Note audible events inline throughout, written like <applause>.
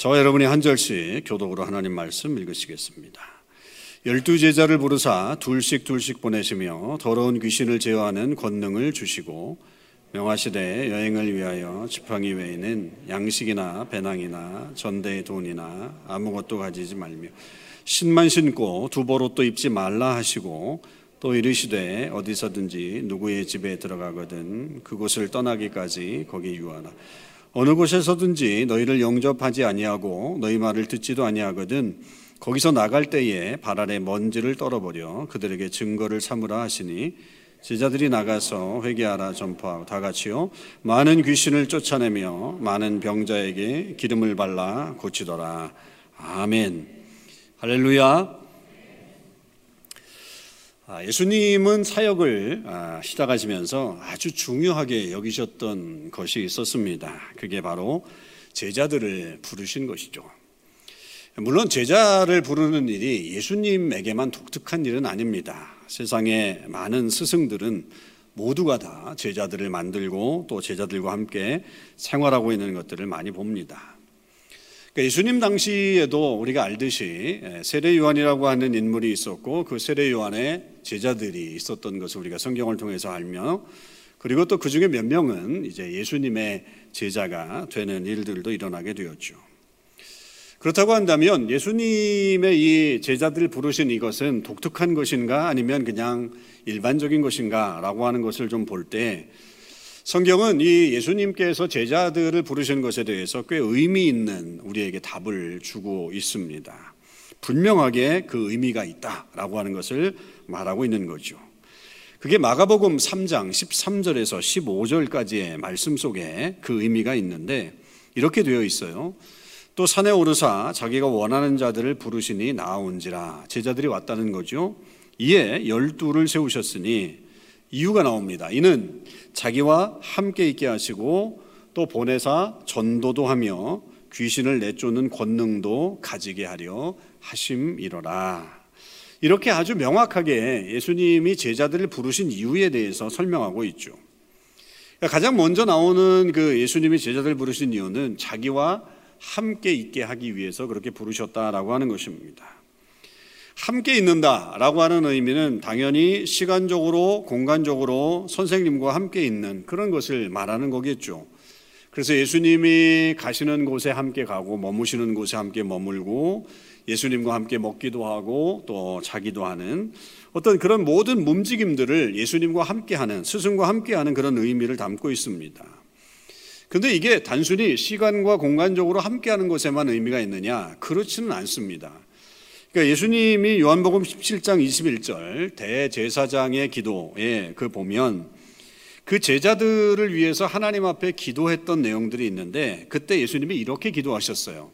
저와 여러분이 한 절씩 교독으로 하나님 말씀 읽으시겠습니다. 열두 제자를 부르사 둘씩 둘씩 보내시며 더러운 귀신을 제어하는 권능을 주시고 명하시되 여행을 위하여 지팡이 외에는 양식이나 배낭이나 전대의 돈이나 아무것도 가지지 말며 신만 신고 두벌옷도 입지 말라 하시고 또 이르시되 어디서든지 누구의 집에 들어가거든 그곳을 떠나기까지 거기 유하나 어느 곳에서든지 너희를 영접하지 아니하고 너희 말을 듣지도 아니하거든 거기서 나갈 때에 발 아래 먼지를 떨어버려 그들에게 증거를 삼으라 하시니 제자들이 나가서 회개하라 전파하고 다 같이요. 많은 귀신을 쫓아내며 많은 병자에게 기름을 발라 고치더라. 아멘. 할렐루야. 아, 예수님은 사역을 아, 시작하시면서 아주 중요하게 여기셨던 것이 있었습니다. 그게 바로 제자들을 부르신 것이죠. 물론 제자를 부르는 일이 예수님에게만 독특한 일은 아닙니다. 세상의 많은 스승들은 모두가 다 제자들을 만들고 또 제자들과 함께 생활하고 있는 것들을 많이 봅니다. 그러니까 예수님 당시에도 우리가 알듯이 예, 세례 요한이라고 하는 인물이 있었고 그 세례 요한의 제자들이 있었던 것을 우리가 성경을 통해서 알며 그리고 또 그 중에 몇 명은 이제 예수님의 제자가 되는 일들도 일어나게 되었죠. 그렇다고 한다면 예수님의 이 제자들을 부르신 이것은 독특한 것인가 아니면 그냥 일반적인 것인가 라고 하는 것을 좀 볼 때 성경은 이 예수님께서 제자들을 부르신 것에 대해서 꽤 의미 있는 우리에게 답을 주고 있습니다. 분명하게 그 의미가 있다라고 하는 것을 말하고 있는 거죠. 그게 마가복음 3장 13절에서 15절까지의 말씀 속에 그 의미가 있는데 이렇게 되어 있어요. 또 산에 오르사 자기가 원하는 자들을 부르시니 나온지라 제자들이 왔다는 거죠. 이에 열두를 세우셨으니 이유가 나옵니다. 이는 자기와 함께 있게 하시고 또 보내사 전도도 하며 귀신을 내쫓는 권능도 가지게 하려 하심이로라. 이렇게 아주 명확하게 예수님이 제자들을 부르신 이유에 대해서 설명하고 있죠. 가장 먼저 나오는 그 예수님이 제자들 부르신 이유는 자기와 함께 있게 하기 위해서 그렇게 부르셨다라고 하는 것입니다. 함께 있는다라고 하는 의미는 당연히 시간적으로 공간적으로 선생님과 함께 있는 그런 것을 말하는 거겠죠. 그래서 예수님이 가시는 곳에 함께 가고 머무시는 곳에 함께 머물고 예수님과 함께 먹기도 하고 또 자기도 하는 어떤 그런 모든 움직임들을 예수님과 함께 하는 스승과 함께 하는 그런 의미를 담고 있습니다. 근데 이게 단순히 시간과 공간적으로 함께 하는 것에만 의미가 있느냐? 그렇지는 않습니다. 그러니까 예수님이 요한복음 17장 21절 대제사장의 기도에 그 보면 그 제자들을 위해서 하나님 앞에 기도했던 내용들이 있는데 그때 예수님이 이렇게 기도하셨어요.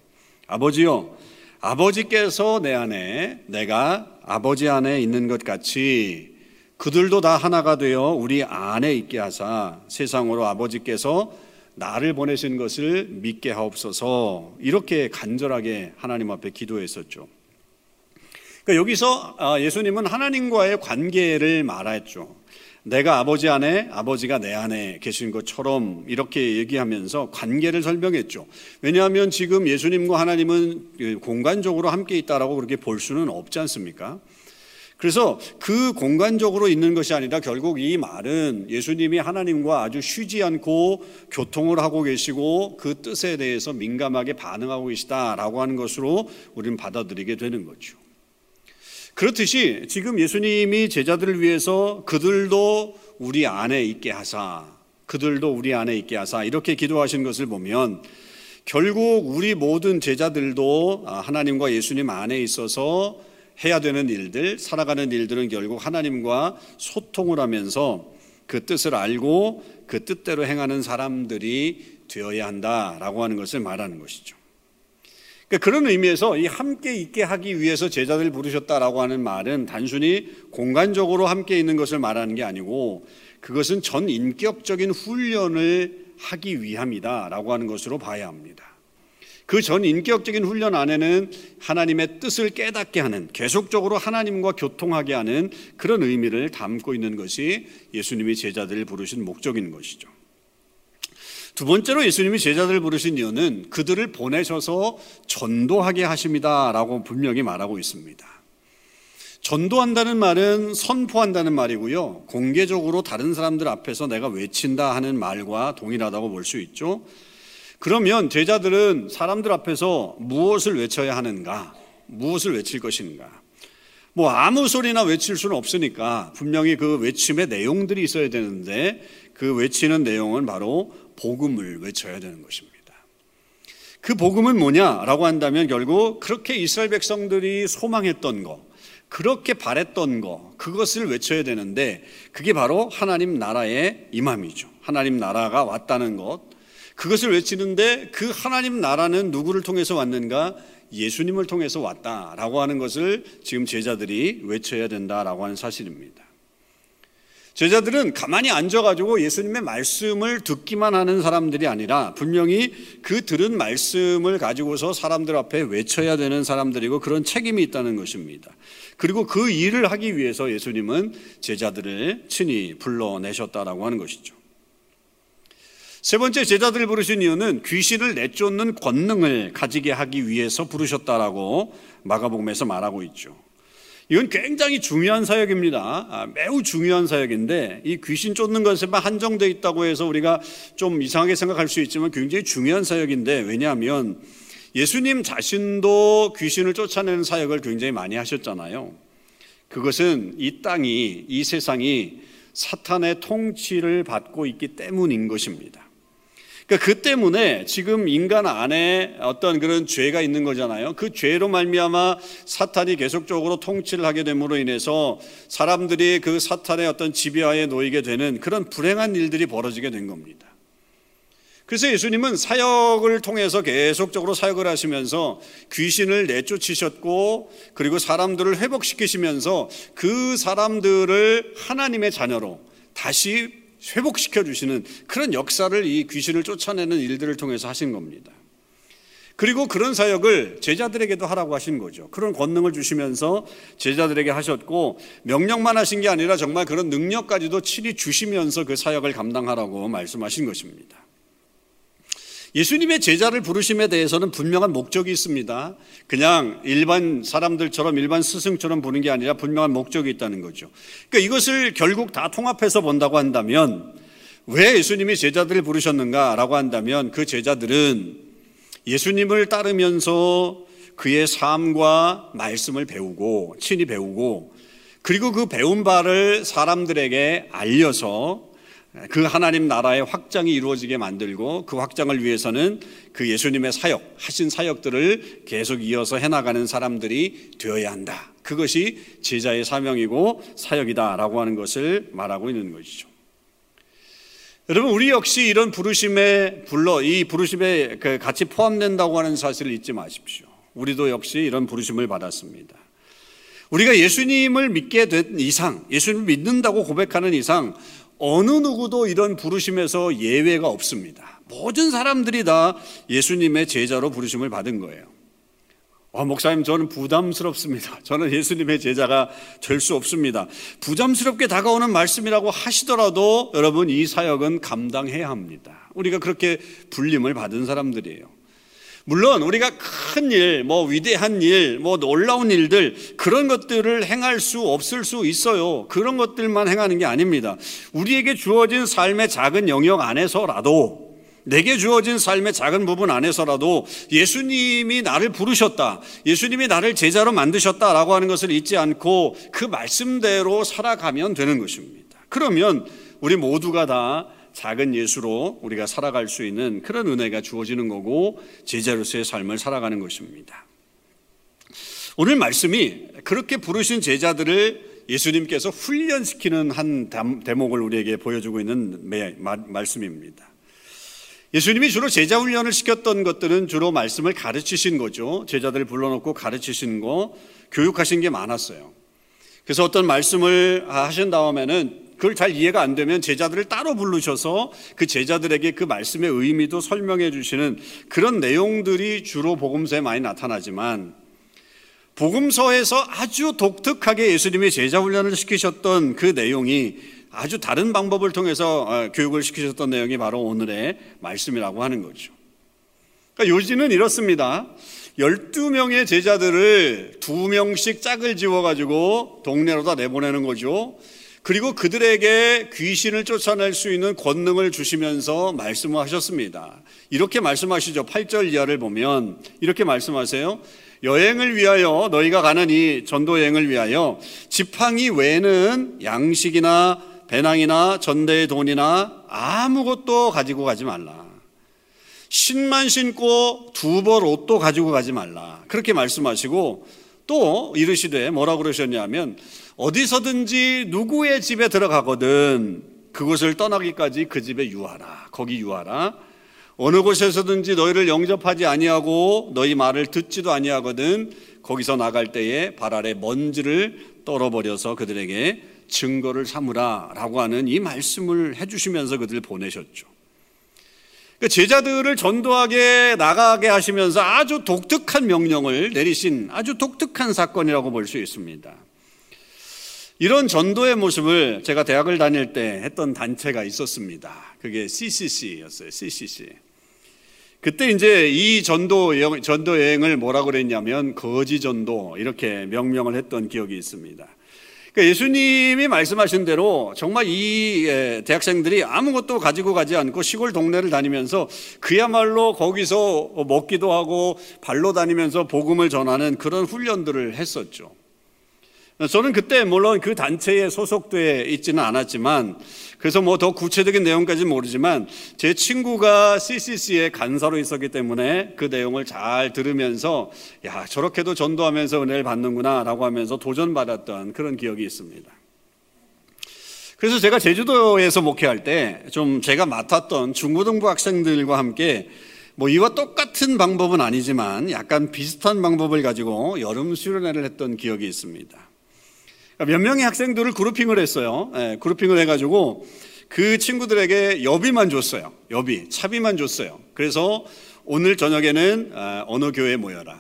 아버지요, 아버지께서 내 안에 내가 아버지 안에 있는 것 같이 그들도 다 하나가 되어 우리 안에 있게 하사 세상으로 아버지께서 나를 보내신 것을 믿게 하옵소서 이렇게 간절하게 하나님 앞에 기도했었죠. 그러니까 여기서 아, 예수님은 하나님과의 관계를 말했죠. 내가 아버지 안에 아버지가 내 안에 계신 것처럼 이렇게 얘기하면서 관계를 설명했죠. 왜냐하면 지금 예수님과 하나님은 그 공간적으로 함께 있다라고 그렇게 볼 수는 없지 않습니까? 그래서 그 공간적으로 있는 것이 아니라 결국 이 말은 예수님이 하나님과 아주 쉬지 않고 교통을 하고 계시고 그 뜻에 대해서 민감하게 반응하고 계시다라고 하는 것으로 우리는 받아들이게 되는 거죠. 그렇듯이 지금 예수님이 제자들을 위해서 그들도 우리 안에 있게 하사, 그들도 우리 안에 있게 하사, 이렇게 기도하신 것을 보면 결국 우리 모든 제자들도 하나님과 예수님 안에 있어서 해야 되는 일들, 살아가는 일들은 결국 하나님과 소통을 하면서 그 뜻을 알고 그 뜻대로 행하는 사람들이 되어야 한다라고 하는 것을 말하는 것이죠. 그러니까 그런 의미에서 이 함께 있게 하기 위해서 제자들 부르셨다라고 하는 말은 단순히 공간적으로 함께 있는 것을 말하는 게 아니고 그것은 전 인격적인 훈련을 하기 위함이다라고 하는 것으로 봐야 합니다. 그 전 인격적인 훈련 안에는 하나님의 뜻을 깨닫게 하는 계속적으로 하나님과 교통하게 하는 그런 의미를 담고 있는 것이 예수님이 제자들을 부르신 목적인 것이죠. 두 번째로 예수님이 제자들을 부르신 이유는 그들을 보내셔서 전도하게 하십니다라고 분명히 말하고 있습니다. 전도한다는 말은 선포한다는 말이고요. 공개적으로 다른 사람들 앞에서 내가 외친다 하는 말과 동일하다고 볼 수 있죠. 그러면 제자들은 사람들 앞에서 무엇을 외쳐야 하는가? 무엇을 외칠 것인가? 뭐 아무 소리나 외칠 수는 없으니까 분명히 그 외침의 내용들이 있어야 되는데 그 외치는 내용은 바로 복음을 외쳐야 되는 것입니다. 그 복음은 뭐냐라고 한다면 결국 그렇게 이스라엘 백성들이 소망했던 거, 그렇게 바랬던 거, 그것을 외쳐야 되는데 그게 바로 하나님 나라의 임함이죠. 하나님 나라가 왔다는 것. 그것을 외치는데 그 하나님 나라는 누구를 통해서 왔는가? 예수님을 통해서 왔다라고 하는 것을 지금 제자들이 외쳐야 된다라고 하는 사실입니다. 제자들은 가만히 앉아가지고 예수님의 말씀을 듣기만 하는 사람들이 아니라 분명히 그 들은 말씀을 가지고서 사람들 앞에 외쳐야 되는 사람들이고 그런 책임이 있다는 것입니다. 그리고 그 일을 하기 위해서 예수님은 제자들을 친히 불러내셨다라고 하는 것이죠. 세 번째 제자들을 부르신 이유는 귀신을 내쫓는 권능을 가지게 하기 위해서 부르셨다라고 마가복음에서 말하고 있죠. 이건 굉장히 중요한 사역입니다. 아, 매우 중요한 사역인데 이 귀신 쫓는 것에만 한정되어 있다고 해서 우리가 좀 이상하게 생각할 수 있지만 굉장히 중요한 사역인데 왜냐하면 예수님 자신도 귀신을 쫓아내는 사역을 굉장히 많이 하셨잖아요. 그것은 이 땅이 이 세상이 사탄의 통치를 받고 있기 때문인 것입니다. 그러니까 그 때문에 지금 인간 안에 어떤 그런 죄가 있는 거잖아요. 그 죄로 말미암아 사탄이 계속적으로 통치를 하게 됨으로 인해서 사람들이 그 사탄의 어떤 지배하에 놓이게 되는 그런 불행한 일들이 벌어지게 된 겁니다. 그래서 예수님은 사역을 통해서 계속적으로 사역을 하시면서 귀신을 내쫓으셨고 그리고 사람들을 회복시키시면서 그 사람들을 하나님의 자녀로 다시 회복시켜 주시는 그런 역사를 이 귀신을 쫓아내는 일들을 통해서 하신 겁니다. 그리고 그런 사역을 제자들에게도 하라고 하신 거죠. 그런 권능을 주시면서 제자들에게 하셨고 명령만 하신 게 아니라 정말 그런 능력까지도 친히 주시면서 그 사역을 감당하라고 말씀하신 것입니다. 예수님의 제자를 부르심에 대해서는 분명한 목적이 있습니다. 그냥 일반 사람들처럼 일반 스승처럼 보는 게 아니라 분명한 목적이 있다는 거죠. 그러니까 이것을 결국 다 통합해서 본다고 한다면 왜 예수님이 제자들을 부르셨는가라고 한다면 그 제자들은 예수님을 따르면서 그의 삶과 말씀을 배우고 친히 배우고 그리고 그 배운 바를 사람들에게 알려서 그 하나님 나라의 확장이 이루어지게 만들고 그 확장을 위해서는 그 예수님의 사역, 하신 사역들을 계속 이어서 해나가는 사람들이 되어야 한다. 그것이 제자의 사명이고 사역이다라고 하는 것을 말하고 있는 것이죠. 여러분, 우리 역시 이런 부르심에 불러, 이 부르심에 그 같이 포함된다고 하는 사실을 잊지 마십시오. 우리도 역시 이런 부르심을 받았습니다. 우리가 예수님을 믿게 된 이상, 예수님을 믿는다고 고백하는 이상, 어느 누구도 이런 부르심에서 예외가 없습니다. 모든 사람들이 다 예수님의 제자로 부르심을 받은 거예요. 아, 목사님, 저는 부담스럽습니다. <laughs> 저는 예수님의 제자가 될 수 없습니다. 부담스럽게 다가오는 말씀이라고 하시더라도 여러분 이 사역은 감당해야 합니다. 우리가 그렇게 불림을 받은 사람들이에요. 물론 우리가 큰 일, 뭐 위대한 일, 뭐 놀라운 일들 그런 것들을 행할 수 없을 수 있어요. 그런 것들만 행하는 게 아닙니다. 우리에게 주어진 삶의 작은 영역 안에서라도 내게 주어진 삶의 작은 부분 안에서라도 예수님이 나를 부르셨다. 예수님이 나를 제자로 만드셨다라고 하는 것을 잊지 않고 그 말씀대로 살아가면 되는 것입니다. 그러면 우리 모두가 다 작은 예수로 우리가 살아갈 수 있는 그런 은혜가 주어지는 거고 제자로서의 삶을 살아가는 것입니다. 오늘 말씀이 그렇게 부르신 제자들을 예수님께서 훈련시키는 한 대목을 우리에게 보여주고 있는 말씀입니다. 예수님이 주로 제자 훈련을 시켰던 것들은 주로 말씀을 가르치신 거죠. 제자들을 불러놓고 가르치신 거, 교육하신 게 많았어요. 그래서 어떤 말씀을 하신 다음에는 그걸 잘 이해가 안 되면 제자들을 따로 부르셔서 그 제자들에게 그 말씀의 의미도 설명해 주시는 그런 내용들이 주로 복음서에 많이 나타나지만 복음서에서 아주 독특하게 예수님이 제자 훈련을 시키셨던 그 내용이 아주 다른 방법을 통해서 어, 교육을 시키셨던 내용이 바로 오늘의 말씀이라고 하는 거죠. 그러니까 요지는 이렇습니다. 12명의 제자들을 2명씩 짝을 지워가지고 동네로 다 내보내는 거죠. 그리고 그들에게 귀신을 쫓아낼 수 있는 권능을 주시면서 말씀을 하셨습니다. 이렇게 말씀하시죠. 8절 이하를 보면 이렇게 말씀하세요. 여행을 위하여 너희가 가는 이 전도 여행을 위하여 지팡이 외에는 양식이나 배낭이나 전대의 돈이나 아무것도 가지고 가지 말라. 신만 신고 두 벌 옷도 가지고 가지 말라. 그렇게 말씀하시고 또 이르시되 뭐라고 그러셨냐면 어디서든지 누구의 집에 들어가거든 그곳을 떠나기까지 그 집에 유하라. 거기 유하라. 어느 곳에서든지 너희를 영접하지 아니하고 너희 말을 듣지도 아니하거든 거기서 나갈 때에 발 아래 먼지를 떨어버려서 그들에게 증거를 삼으라라고 하는 이 말씀을 해주시면서 그들 보내셨죠. 그 제자들을 전도하게 나가게 하시면서 아주 독특한 명령을 내리신 아주 독특한 사건이라고 볼 수 있습니다. 이런 전도의 모습을 제가 대학을 다닐 때 했던 단체가 있었습니다. 그게 CCC였어요. CCC. 그때 이제 이 전도 전도 여행을 뭐라 그랬냐면 거지 전도 이렇게 명명을 했던 기억이 있습니다. 그러니까 예수님이 말씀하신 대로 정말 이 예, 대학생들이 아무것도 가지고 가지 않고 시골 동네를 다니면서 그야말로 거기서 먹기도 하고 발로 다니면서 복음을 전하는 그런 훈련들을 했었죠. 저는 그때 물론 그 단체에 소속돼 있지는 않았지만 그래서 뭐 더 구체적인 내용까지는 모르지만 제 친구가 CCC의 간사로 있었기 때문에 그 내용을 잘 들으면서 야 저렇게도 전도하면서 은혜를 받는구나라고 하면서 도전받았던 그런 기억이 있습니다. 그래서 제가 제주도에서 목회할 때 좀 제가 맡았던 중고등부 학생들과 함께 뭐 이와 똑같은 방법은 아니지만 약간 비슷한 방법을 가지고 여름 수련회를 했던 기억이 있습니다. 몇 명의 학생들을 그룹핑을 했어요. 네, 그룹핑을 해가지고 그 친구들에게 여비만 줬어요. 여비, 차비만 줬어요. 그래서 오늘 저녁에는 아, 어느 교회에 모여라.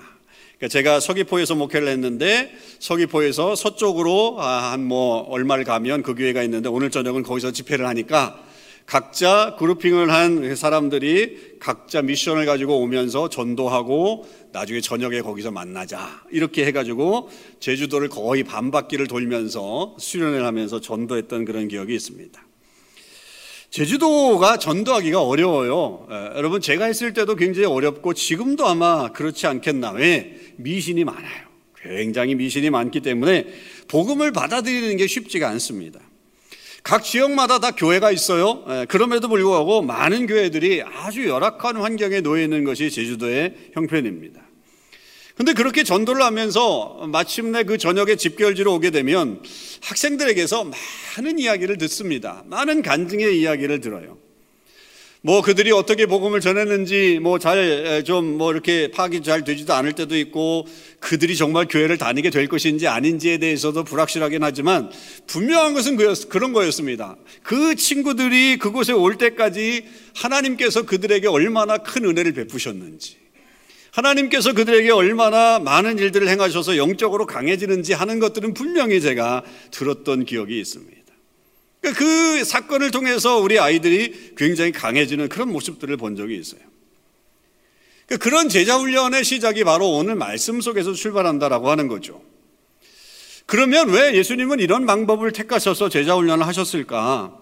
그러니까 제가 서귀포에서 목회를 했는데 서귀포에서 서쪽으로 아, 한뭐 얼마를 가면 그 교회가 있는데 오늘 저녁은 거기서 집회를 하니까 각자 그룹핑을 한 사람들이 각자 미션을 가지고 오면서 전도하고 나중에 저녁에 거기서 만나자. 이렇게 해가지고 제주도를 거의 반바퀴를 돌면서 수련을 하면서 전도했던 그런 기억이 있습니다. 제주도가 전도하기가 어려워요. 에, 여러분, 제가 했을 때도 굉장히 어렵고 지금도 아마 그렇지 않겠나. 왜? 미신이 많아요. 굉장히 미신이 많기 때문에 복음을 받아들이는 게 쉽지가 않습니다. 각 지역마다 다 교회가 있어요. 예, 그럼에도 불구하고 많은 교회들이 아주 열악한 환경에 놓여 있는 것이 제주도의 형편입니다. 근데 그렇게 전도를 하면서 마침내 그 저녁에 집결지로 오게 되면 학생들에게서 많은 이야기를 듣습니다. 많은 간증의 이야기를 들어요. 뭐 그들이 어떻게 복음을 전했는지 뭐 잘 좀 뭐 이렇게 파악이 잘 되지도 않을 때도 있고 그들이 정말 교회를 다니게 될 것인지 아닌지에 대해서도 불확실하긴 하지만 분명한 것은 그런 거였습니다. 그 친구들이 그곳에 올 때까지 하나님께서 그들에게 얼마나 큰 은혜를 베푸셨는지 하나님께서 그들에게 얼마나 많은 일들을 행하셔서 영적으로 강해지는지 하는 것들은 분명히 제가 들었던 기억이 있습니다. 그러니까 그 사건을 통해서 우리 아이들이 굉장히 강해지는 그런 모습들을 본 적이 있어요. 그러니까 그런 제자 훈련의 시작이 바로 오늘 말씀 속에서 출발한다라고 하는 거죠. 그러면 왜 예수님은 이런 방법을 택하셔서 제자 훈련을 하셨을까?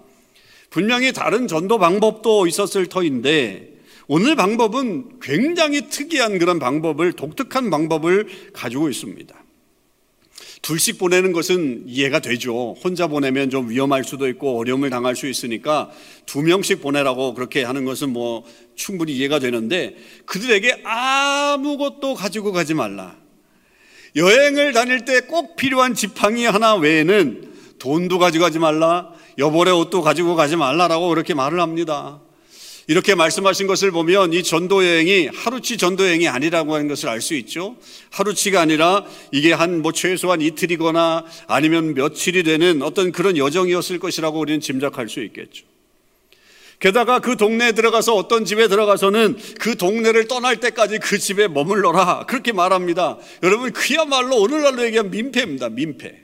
분명히 다른 전도 방법도 있었을 터인데 오늘 방법은 굉장히 특이한 그런 방법을 독특한 방법을 가지고 있습니다. 둘씩 보내는 것은 이해가 되죠. 혼자 보내면 좀 위험할 수도 있고 어려움을 당할 수 있으니까 두 명씩 보내라고 그렇게 하는 것은 뭐 충분히 이해가 되는데 그들에게 아무것도 가지고 가지 말라. 여행을 다닐 때 꼭 필요한 지팡이 하나 외에는 돈도 가져가지 말라. 여벌의 옷도 가지고 가지 말라라고 그렇게 말을 합니다. 이렇게 말씀하신 것을 보면 이 전도 여행이 하루치 전도 여행이 아니라고 하는 것을 알 수 있죠. 하루치가 아니라 이게 한 뭐 최소한 이틀이거나 아니면 며칠이 되는 어떤 그런 여정이었을 것이라고 우리는 짐작할 수 있겠죠. 게다가 그 동네에 들어가서 어떤 집에 들어가서는 그 동네를 떠날 때까지 그 집에 머물러라. 그렇게 말합니다. 여러분, 그야말로 오늘날로 얘기하면 민폐입니다. 민폐.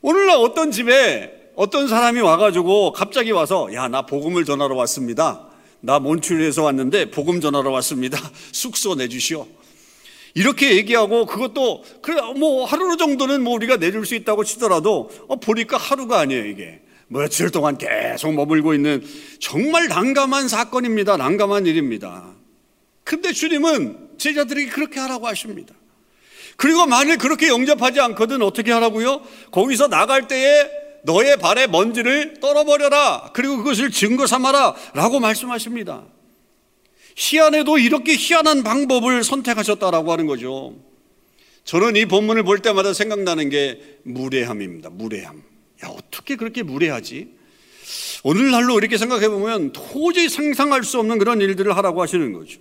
오늘날 어떤 집에 어떤 사람이 와가지고 갑자기 와서 야 나 복음을 전하러 왔습니다. 나 몬트리에서 왔는데 복음 전하러 왔습니다. <laughs> 숙소 내주시오. 이렇게 얘기하고 그것도 그래 뭐 하루 정도는 뭐 우리가 내줄 수 있다고 치더라도 어, 보니까 하루가 아니에요 이게 며칠 동안 계속 머물고 있는 정말 난감한 사건입니다. 난감한 일입니다. 근데 주님은 제자들에게 그렇게 하라고 하십니다. 그리고 만일 그렇게 영접하지 않거든 어떻게 하라고요? 거기서 나갈 때에 너의 발에 먼지를 떨어버려라. 그리고 그것을 증거 삼아라. 라고 말씀하십니다. 희한해도 이렇게 희한한 방법을 선택하셨다라고 하는 거죠. 저는 이 본문을 볼 때마다 생각나는 게 무례함입니다. 무례함. 야, 어떻게 그렇게 무례하지? 오늘날로 이렇게 생각해 보면 도저히 상상할 수 없는 그런 일들을 하라고 하시는 거죠.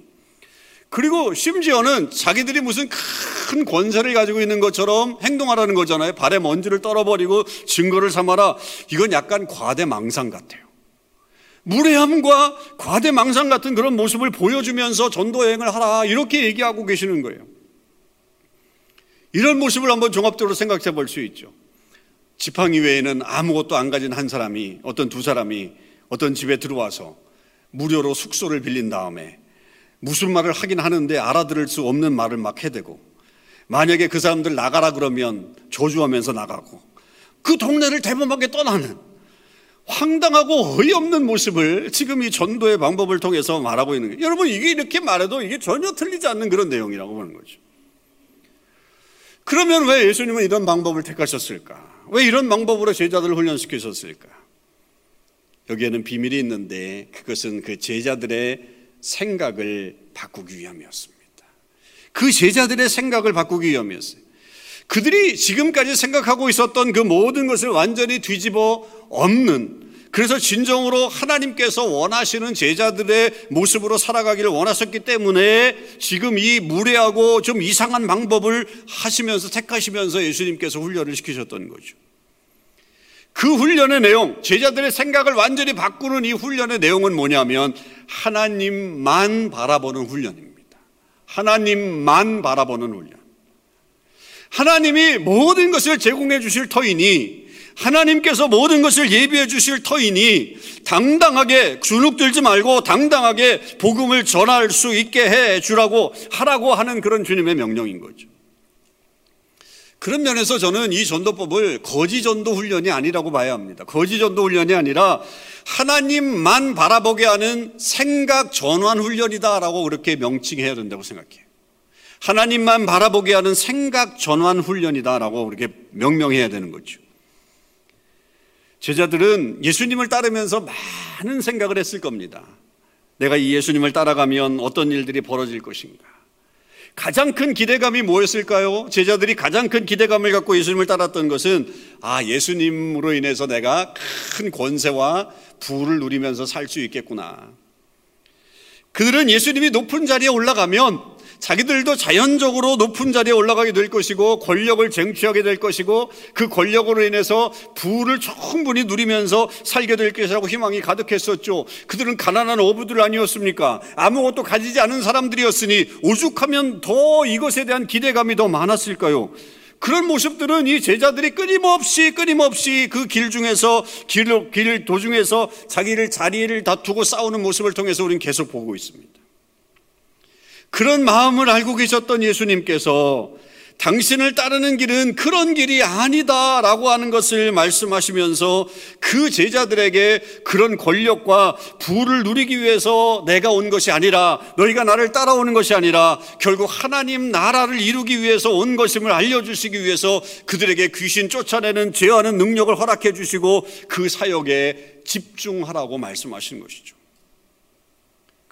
그리고 심지어는 자기들이 무슨 큰 권세를 가지고 있는 것처럼 행동하라는 거잖아요. 발에 먼지를 떨어버리고 증거를 삼아라. 이건 약간 과대망상 같아요. 무례함과 과대망상 같은 그런 모습을 보여주면서 전도 여행을 하라. 이렇게 얘기하고 계시는 거예요. 이런 모습을 한번 종합적으로 생각해 볼 수 있죠. 지팡이 외에는 아무것도 안 가진 한 사람이 어떤 두 사람이 어떤 집에 들어와서 무료로 숙소를 빌린 다음에 무슨 말을 하긴 하는데 알아들을 수 없는 말을 막 해대고 만약에 그 사람들 나가라 그러면 조주하면서 나가고 그 동네를 대범하게 떠나는 황당하고 어이없는 모습을 지금 이 전도의 방법을 통해서 말하고 있는 거예요. 여러분 이게 이렇게 말해도 이게 전혀 틀리지 않는 그런 내용이라고 보는 거죠. 그러면 왜 예수님은 이런 방법을 택하셨을까? 왜 이런 방법으로 제자들을 훈련시키셨을까? 여기에는 비밀이 있는데 그것은 그 제자들의 생각을 바꾸기 위함이었습니다. 그 제자들의 생각을 바꾸기 위함이었어요. 그들이 지금까지 생각하고 있었던 그 모든 것을 완전히 뒤집어 엎는 그래서 진정으로 하나님께서 원하시는 제자들의 모습으로 살아가기를 원하셨기 때문에 지금 이 무례하고 좀 이상한 방법을 하시면서 택하시면서 예수님께서 훈련을 시키셨던 거죠. 그 훈련의 내용, 제자들의 생각을 완전히 바꾸는 이 훈련의 내용은 뭐냐면 하나님만 바라보는 훈련입니다. 하나님만 바라보는 훈련. 하나님이 모든 것을 제공해 주실 터이니 하나님께서 모든 것을 예비해 주실 터이니 당당하게 주눅 들지 말고 당당하게 복음을 전할 수 있게 해 주라고 하라고 하는 그런 주님의 명령인 거죠. 그런 면에서 저는 이 전도법을 거지 전도 훈련이 아니라고 봐야 합니다. 거지 전도 훈련이 아니라 하나님만 바라보게 하는 생각 전환 훈련이다라고 그렇게 명칭해야 된다고 생각해요. 하나님만 바라보게 하는 생각 전환 훈련이다라고 그렇게 명명해야 되는 거죠. 제자들은 예수님을 따르면서 많은 생각을 했을 겁니다. 내가 이 예수님을 따라가면 어떤 일들이 벌어질 것인가? 가장 큰 기대감이 뭐였을까요? 제자들이 가장 큰 기대감을 갖고 예수님을 따랐던 것은 아, 예수님으로 인해서 내가 큰 권세와 부를 누리면서 살 수 있겠구나. 그들은 예수님이 높은 자리에 올라가면 자기들도 자연적으로 높은 자리에 올라가게 될 것이고 권력을 쟁취하게 될 것이고 그 권력으로 인해서 부를 충분히 누리면서 살게 될 것이라고 희망이 가득했었죠. 그들은 가난한 어부들 아니었습니까? 아무것도 가지지 않은 사람들이었으니 오죽하면 더 이것에 대한 기대감이 더 많았을까요? 그런 모습들은 이 제자들이 끊임없이 끊임없이 그 길 중에서 길, 길 도중에서 자기를 자리를 다투고 싸우는 모습을 통해서 우리는 계속 보고 있습니다. 그런 마음을 알고 계셨던 예수님께서 당신을 따르는 길은 그런 길이 아니다 라고 하는 것을 말씀하시면서 그 제자들에게 그런 권력과 부를 누리기 위해서 내가 온 것이 아니라 너희가 나를 따라오는 것이 아니라 결국 하나님 나라를 이루기 위해서 온 것임을 알려주시기 위해서 그들에게 귀신 쫓아내는 제어하는 능력을 허락해 주시고 그 사역에 집중하라고 말씀하신 것이죠.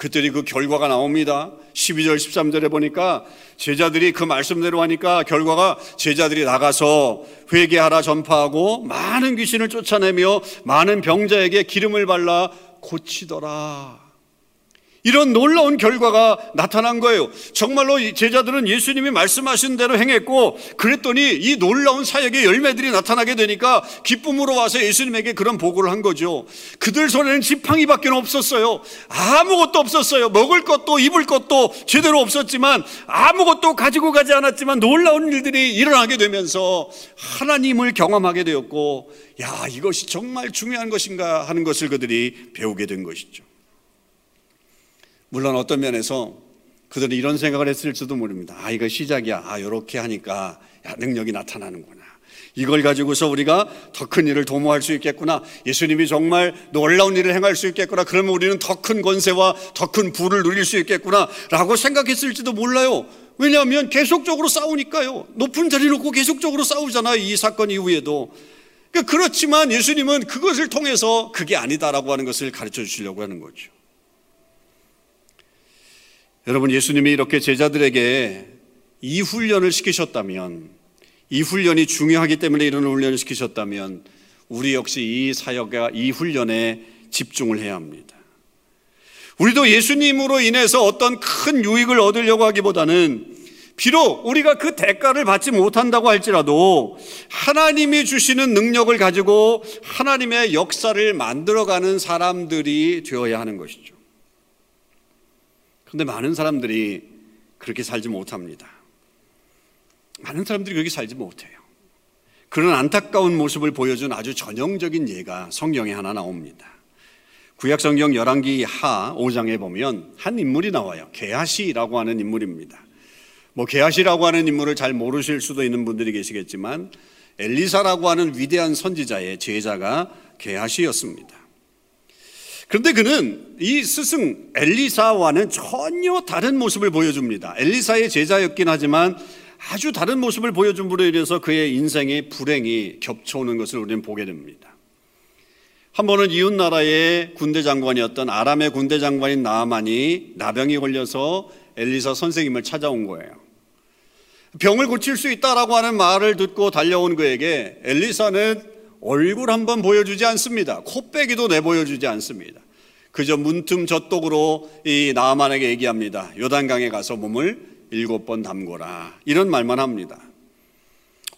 그들이 그 결과가 나옵니다. 12절, 13절에 보니까 제자들이 그 말씀대로 하니까 결과가 제자들이 나가서 회개하라 전파하고 많은 귀신을 쫓아내며 많은 병자에게 기름을 발라 고치더라. 이런 놀라운 결과가 나타난 거예요. 정말로 제자들은 예수님이 말씀하신 대로 행했고, 그랬더니 이 놀라운 사역의 열매들이 나타나게 되니까 기쁨으로 와서 예수님에게 그런 보고를 한 거죠. 그들 손에는 지팡이밖에 없었어요. 아무것도 없었어요. 먹을 것도 입을 것도 제대로 없었지만, 아무것도 가지고 가지 않았지만 놀라운 일들이 일어나게 되면서 하나님을 경험하게 되었고, 야, 이것이 정말 중요한 것인가 하는 것을 그들이 배우게 된 것이죠. 물론 어떤 면에서 그들은 이런 생각을 했을지도 모릅니다. 아, 이거 시작이야. 아, 이렇게 하니까 야, 능력이 나타나는구나. 이걸 가지고서 우리가 더 큰 일을 도모할 수 있겠구나. 예수님이 정말 놀라운 일을 행할 수 있겠구나. 그러면 우리는 더 큰 권세와 더 큰 부를 누릴 수 있겠구나. 라고 생각했을지도 몰라요. 왜냐하면 계속적으로 싸우니까요. 높은 자리 놓고 계속적으로 싸우잖아요. 이 사건 이후에도. 그러니까 그렇지만 예수님은 그것을 통해서 그게 아니다라고 하는 것을 가르쳐 주시려고 하는 거죠. 여러분 예수님이 이렇게 제자들에게 이 훈련을 시키셨다면 이 훈련이 중요하기 때문에 이런 훈련을 시키셨다면 우리 역시 이 사역과 이 훈련에 집중을 해야 합니다. 우리도 예수님으로 인해서 어떤 큰 유익을 얻으려고 하기보다는 비록 우리가 그 대가를 받지 못한다고 할지라도 하나님이 주시는 능력을 가지고 하나님의 역사를 만들어가는 사람들이 되어야 하는 것이죠. 그런데 많은 사람들이 그렇게 살지 못합니다. 많은 사람들이 그렇게 살지 못해요. 그런 안타까운 모습을 보여준 아주 전형적인 예가 성경에 하나 나옵니다. 구약 성경 열왕기 하 5장에 보면 한 인물이 나와요. 게하시라고 하는 인물입니다. 뭐 게하시라고 하는 인물을 잘 모르실 수도 있는 분들이 계시겠지만 엘리사라고 하는 위대한 선지자의 제자가 게하시였습니다. 그런데 그는 이 스승 엘리사와는 전혀 다른 모습을 보여줍니다. 엘리사의 제자였긴 하지만 아주 다른 모습을 불에 인해서 그의 인생의 불행이 겹쳐오는 것을 우리는 보게 됩니다. 한 번은 이웃 나라의 군대 장관이었던 아람의 군대 장관인 나아만이 나병이 걸려서 엘리사 선생님을 찾아온 거예요. 병을 고칠 수 있다라고 하는 말을 듣고 달려온 그에게 엘리사는 얼굴 한번 보여주지 않습니다. 코빼기도 내보여주지 않습니다. 그저 문틈저독으로 이 나아만에게 얘기합니다. 요단강에 가서 몸을 일곱 번 담고라. 이런 말만 합니다.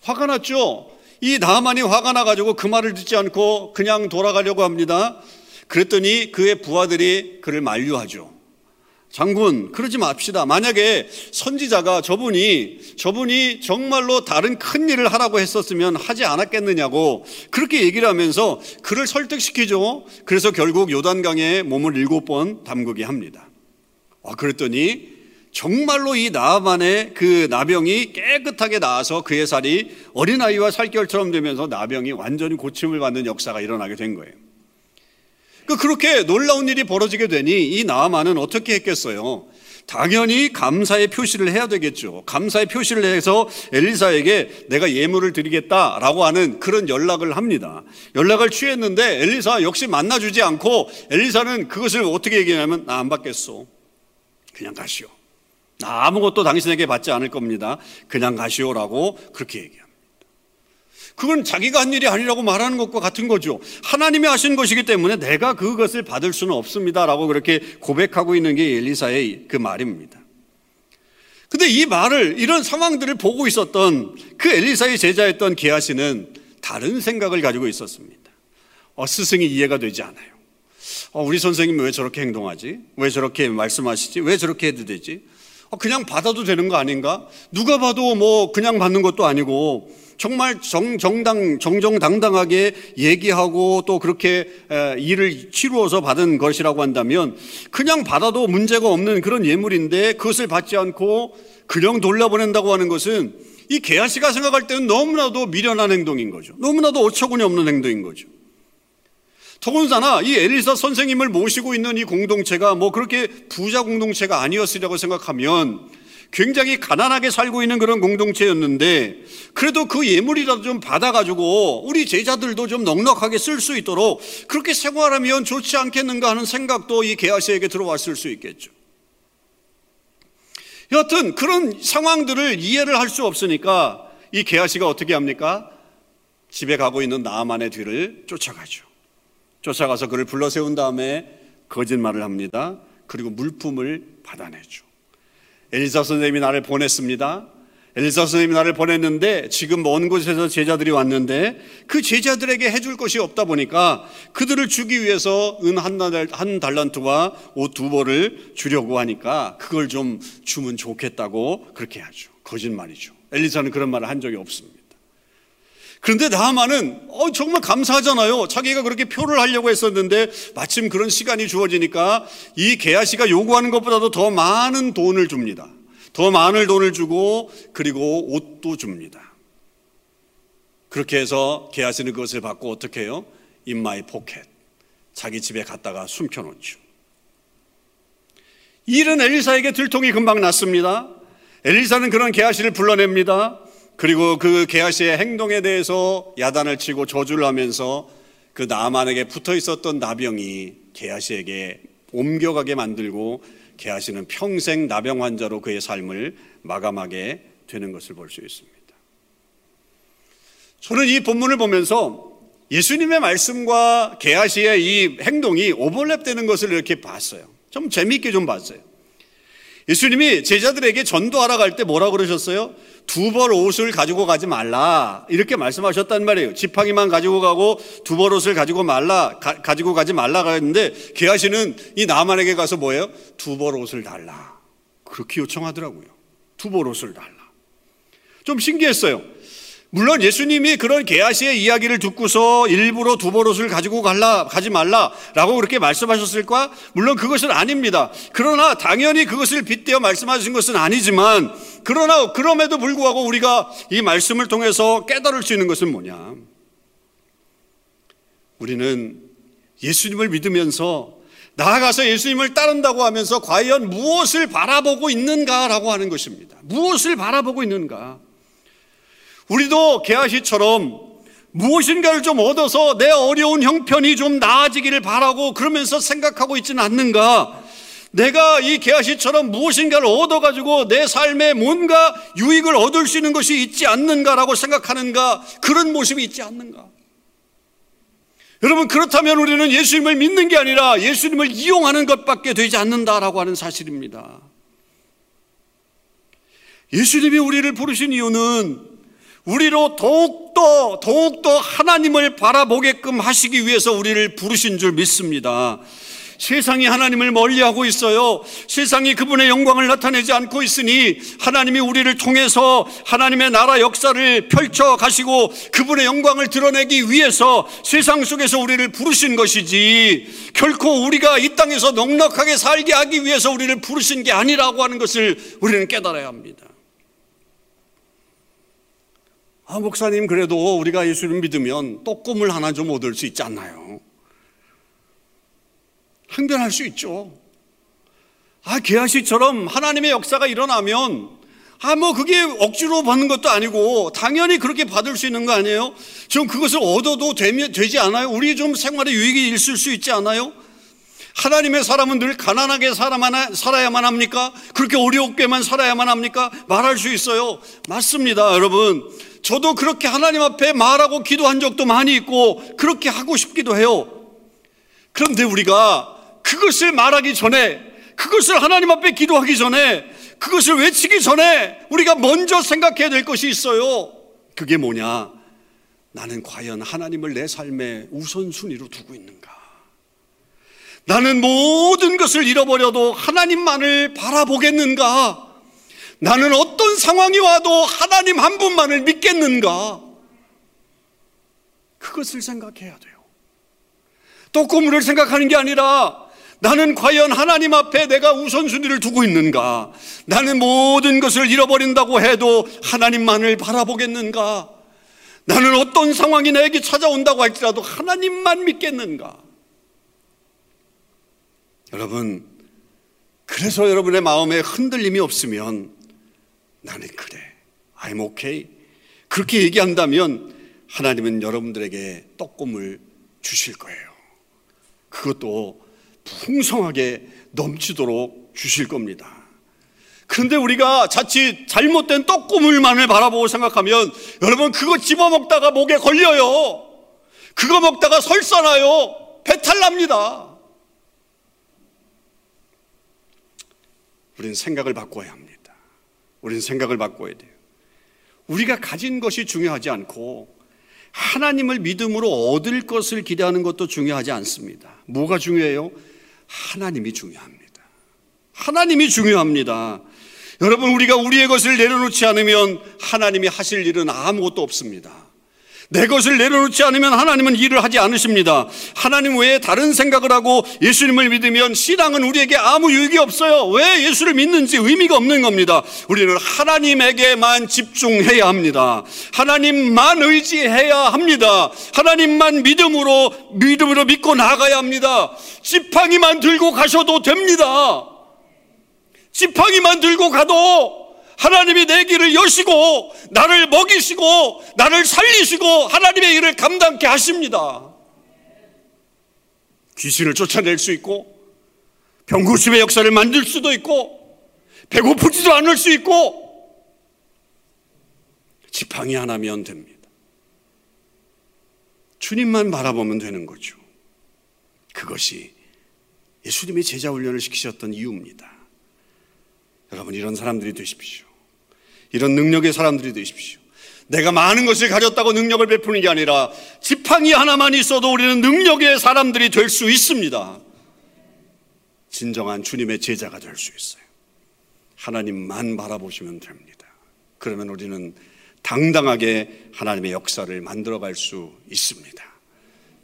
화가 났죠? 이 나아만이 화가 나가지고 그 말을 듣지 않고 그냥 돌아가려고 합니다. 그랬더니 그의 부하들이 그를 만류하죠. 장군, 그러지 맙시다. 만약에 선지자가 저분이, 저분이 정말로 다른 큰 일을 하라고 했었으면 하지 않았겠느냐고 그렇게 얘기를 하면서 그를 설득시키죠. 그래서 결국 요단강에 몸을 일곱 번 담그게 합니다. 아, 그랬더니 정말로 이 나만의 그 나병이 깨끗하게 나아서 그의 살이 어린아이와 살결처럼 되면서 나병이 완전히 고침을 받는 역사가 일어나게 된 거예요. 그 그렇게 놀라운 일이 벌어지게 되니 이 나아만은 어떻게 했겠어요? 당연히 감사의 표시를 해야 되겠죠. 감사의 표시를 해서 엘리사에게 내가 예물을 드리겠다라고 하는 그런 연락을 합니다. 연락을 취했는데 엘리사 역시 만나주지 않고 엘리사는 그것을 어떻게 얘기하냐면 나 안 받겠소. 그냥 가시오. 나 아무것도 당신에게 받지 않을 겁니다. 그냥 가시오라고 그렇게 얘기합니다. 그건 자기가 한 일이 아니라고 말하는 것과 같은 거죠. 하나님이 하신 것이기 때문에 내가 그것을 받을 수는 없습니다라고 그렇게 고백하고 있는 게 엘리사의 그 말입니다. 근데 이 말을 이런 상황들을 보고 있었던 그 엘리사의 제자였던 게하시는 다른 생각을 가지고 있었습니다. 어, 스승이 이해가 되지 않아요. 어, 우리 선생님 왜 저렇게 행동하지? 왜 저렇게 말씀하시지? 왜 저렇게 해도 되지? 어, 그냥 받아도 되는 거 아닌가? 누가 봐도 뭐 그냥 받는 것도 아니고 정말 정, 정당, 정정당당하게 얘기하고 또 그렇게 일을 치루어서 받은 것이라고 한다면 그냥 받아도 문제가 없는 그런 예물인데 그것을 받지 않고 그냥 돌려보낸다고 하는 것은 이 개아 씨가 생각할 때는 너무나도 미련한 행동인 거죠. 너무나도 어처구니 없는 행동인 거죠. 더군다나 이 에리사 선생님을 모시고 있는 이 공동체가 뭐 그렇게 부자 공동체가 아니었으리라고 생각하면 굉장히 가난하게 살고 있는 그런 공동체였는데 그래도 그 예물이라도 좀 받아가지고 우리 제자들도 좀 넉넉하게 쓸 수 있도록 그렇게 생활하면 좋지 않겠는가 하는 생각도 이 게하시에게 들어왔을 수 있겠죠. 여하튼 그런 상황들을 이해를 할 수 없으니까 이 게하시가 어떻게 합니까? 집에 가고 있는 나만의 뒤를 쫓아가죠. 쫓아가서 그를 불러 세운 다음에 거짓말을 합니다. 그리고 물품을 받아내죠. 엘리사 선생님이 나를 보냈습니다. 엘리사 선생님이 나를 보냈는데 지금 먼 곳에서 제자들이 왔는데 그 제자들에게 해줄 것이 없다 보니까 그들을 주기 위해서 은 한 달란트와 옷 두 벌을 주려고 하니까 그걸 좀 주면 좋겠다고 그렇게 하죠. 거짓말이죠. 엘리사는 그런 말을 한 적이 없습니다. 그런데 나아만은 어, 정말 감사하잖아요. 자기가 그렇게 표를 하려고 했었는데 마침 그런 시간이 주어지니까 이 게하시가 요구하는 것보다도 더 많은 돈을 줍니다. 더 많은 돈을 주고 그리고 옷도 줍니다. 그렇게 해서 게하시는 그것을 받고 어떻게 해요? in my pocket. 자기 집에 갔다가 숨겨놓죠. 일은 엘리사에게 들통이 금방 났습니다. 엘리사는 그런 게하시를 불러냅니다. 그리고 그 게하시의 행동에 대해서 야단을 치고 저주를 하면서 그 나만에게 붙어 있었던 나병이 게하시에게 옮겨가게 만들고 게하시는 평생 나병 환자로 그의 삶을 마감하게 되는 것을 볼 수 있습니다. 저는 이 본문을 보면서 예수님의 말씀과 게하시의 이 행동이 오버랩되는 것을 이렇게 봤어요. 좀 재미있게 좀 봤어요. 예수님이 제자들에게 전도하러 갈 때 뭐라고 그러셨어요? 두 벌 옷을 가지고 가지 말라. 이렇게 말씀하셨단 말이에요. 지팡이만 가지고 가고 두 벌 옷을 가지고 말라, 가, 지고 가지 말라가 했는데 게하시는 이 나만에게 가서 뭐예요? 두 벌 옷을 달라. 그렇게 요청하더라고요. 두 벌 옷을 달라. 좀 신기했어요. 물론 예수님이 그런 게하시의 이야기를 듣고서 일부러 두 버릇을 가지고 갈라 가지 말라라고 그렇게 말씀하셨을까? 물론 그것은 아닙니다. 그러나 당연히 그것을 빗대어 말씀하신 것은 아니지만 그러나 그럼에도 불구하고 우리가 이 말씀을 통해서 깨달을 수 있는 것은 뭐냐? 우리는 예수님을 믿으면서 나아가서 예수님을 따른다고 하면서 과연 무엇을 바라보고 있는가라고 하는 것입니다. 무엇을 바라보고 있는가? 우리도 게하시처럼 무엇인가를 좀 얻어서 내 어려운 형편이 좀 나아지기를 바라고 그러면서 생각하고 있지는 않는가? 내가 이 게하시처럼 무엇인가를 얻어가지고 내 삶에 뭔가 유익을 얻을 수 있는 것이 있지 않는가라고 생각하는가? 그런 모습이 있지 않는가? 여러분, 그렇다면 우리는 예수님을 믿는 게 아니라 예수님을 이용하는 것밖에 되지 않는다라고 하는 사실입니다. 예수님이 우리를 부르신 이유는 우리로 더욱더, 더욱더 하나님을 바라보게끔 하시기 위해서 우리를 부르신 줄 믿습니다. 세상이 하나님을 멀리하고 있어요. 세상이 그분의 영광을 나타내지 않고 있으니 하나님이 우리를 통해서 하나님의 나라 역사를 펼쳐 가시고 그분의 영광을 드러내기 위해서 세상 속에서 우리를 부르신 것이지 결코 우리가 이 땅에서 넉넉하게 살게 하기 위해서 우리를 부르신 게 아니라고 하는 것을 우리는 깨달아야 합니다. 아, 목사님, 그래도 우리가 예수를 믿으면 또 꿈을 하나 좀 얻을 수 있지 않나요? 항변할 수 있죠. 아, 개아시처럼 하나님의 역사가 일어나면 아, 뭐, 그게 억지로 받는 것도 아니고, 당연히 그렇게 받을 수 있는 거 아니에요? 좀 그것을 얻어도 되면, 되지 않아요? 우리 좀 생활에 유익이 있을 수 있지 않아요? 하나님의 사람은 늘 가난하게 살아야만 합니까? 그렇게 어렵게만 살아야만 합니까? 말할 수 있어요. 맞습니다, 여러분. 저도 그렇게 하나님 앞에 말하고 기도한 적도 많이 있고 그렇게 하고 싶기도 해요. 그런데 우리가 그것을 말하기 전에 그것을 하나님 앞에 기도하기 전에 그것을 외치기 전에 우리가 먼저 생각해야 될 것이 있어요. 그게 뭐냐? 나는 과연 하나님을 내 삶의 우선순위로 두고 있는가? 나는 모든 것을 잃어버려도 하나님만을 바라보겠는가? 나는 어떤 상황이 와도 하나님 한 분만을 믿겠는가? 그것을 생각해야 돼요. 또 꿈을 생각하는 게 아니라 나는 과연 하나님 앞에 내가 우선순위를 두고 있는가? 나는 모든 것을 잃어버린다고 해도 하나님만을 바라보겠는가? 나는 어떤 상황이 나에게 찾아온다고 할지라도 하나님만 믿겠는가? 여러분, 그래서 여러분의 마음에 흔들림이 없으면 나는 그래. I'm okay. 그렇게 얘기한다면 하나님은 여러분들에게 떡꿈을 주실 거예요. 그것도 풍성하게 넘치도록 주실 겁니다. 그런데 우리가 자칫 잘못된 떡고물만을 바라보고 생각하면 여러분 그거 집어먹다가 목에 걸려요. 그거 먹다가 설사나요. 배탈 납니다. 우리는 생각을 바꿔야 합니다. 우리는 생각을 바꿔야 돼요. 우리가 가진 것이 중요하지 않고 하나님을 믿음으로 얻을 것을 기대하는 것도 중요하지 않습니다. 뭐가 중요해요? 하나님이 중요합니다. 하나님이 중요합니다. 여러분, 우리가 우리의 것을 내려놓지 않으면 하나님이 하실 일은 아무것도 없습니다. 내 것을 내려놓지 않으면 하나님은 일을 하지 않으십니다. 하나님 외에 다른 생각을 하고 예수님을 믿으면 신앙은 우리에게 아무 유익이 없어요. 왜 예수를 믿는지 의미가 없는 겁니다. 우리는 하나님에게만 집중해야 합니다. 하나님만 의지해야 합니다. 하나님만 믿음으로 믿음으로 믿고 나가야 합니다. 지팡이만 들고 가셔도 됩니다. 지팡이만 들고 가도 하나님이 내 길을 여시고 나를 먹이시고 나를 살리시고 하나님의 일을 감당케 하십니다. 귀신을 쫓아낼 수 있고 병고심의 역사를 만들 수도 있고 배고프지도 않을 수 있고 지팡이 하나면 됩니다. 주님만 바라보면 되는 거죠. 그것이 예수님이 제자 훈련을 시키셨던 이유입니다. 여러분 이런 사람들이 되십시오. 이런 능력의 사람들이 되십시오. 내가 많은 것을 가졌다고 능력을 베푸는 게 아니라 지팡이 하나만 있어도 우리는 능력의 사람들이 될 수 있습니다. 진정한 주님의 제자가 될 수 있어요. 하나님만 바라보시면 됩니다. 그러면 우리는 당당하게 하나님의 역사를 만들어갈 수 있습니다.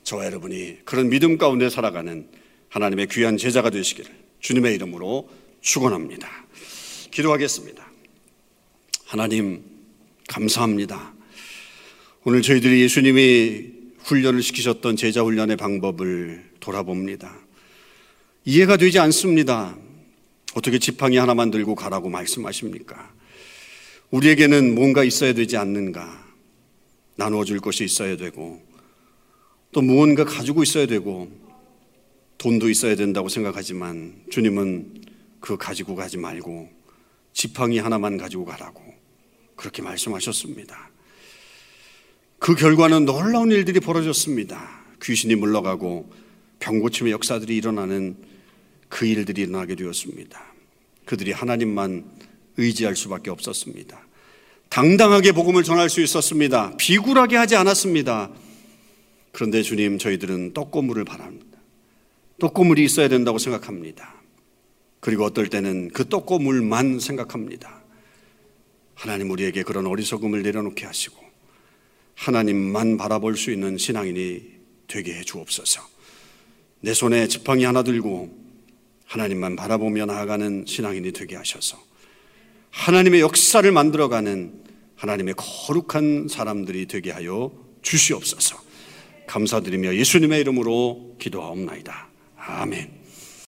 저와 여러분이 그런 믿음 가운데 살아가는 하나님의 귀한 제자가 되시기를 주님의 이름으로 축원합니다. 기도하겠습니다. 하나님 감사합니다. 오늘 저희들이 예수님이 훈련을 시키셨던 제자 훈련의 방법을 돌아봅니다. 이해가 되지 않습니다. 어떻게 지팡이 하나 만 들고 가라고 말씀하십니까? 우리에게는 뭔가 있어야 되지 않는가? 나누어 줄 것이 있어야 되고, 또 무언가 가지고 있어야 되고, 돈도 있어야 된다고 생각하지만, 주님은 그 가지고 가지 말고, 지팡이 하나만 가지고 가라고, 그렇게 말씀하셨습니다. 그 결과는 놀라운 일들이 벌어졌습니다. 귀신이 물러가고, 병고침의 역사들이 일어나는 그 일들이 일어나게 되었습니다. 그들이 하나님만 의지할 수밖에 없었습니다. 당당하게 복음을 전할 수 있었습니다. 비굴하게 하지 않았습니다. 그런데 주님, 저희들은 떡고물을 바랍니다. 떡고물이 있어야 된다고 생각합니다. 그리고 어떨 때는 그 떡고물만 생각합니다. 하나님 우리에게 그런 어리석음을 내려놓게 하시고 하나님만 바라볼 수 있는 신앙인이 되게 해 주옵소서. 내 손에 지팡이 하나 들고 하나님만 바라보며 나아가는 신앙인이 되게 하셔서 하나님의 역사를 만들어가는 하나님의 거룩한 사람들이 되게 하여 주시옵소서. 감사드리며 예수님의 이름으로 기도하옵나이다. 아멘.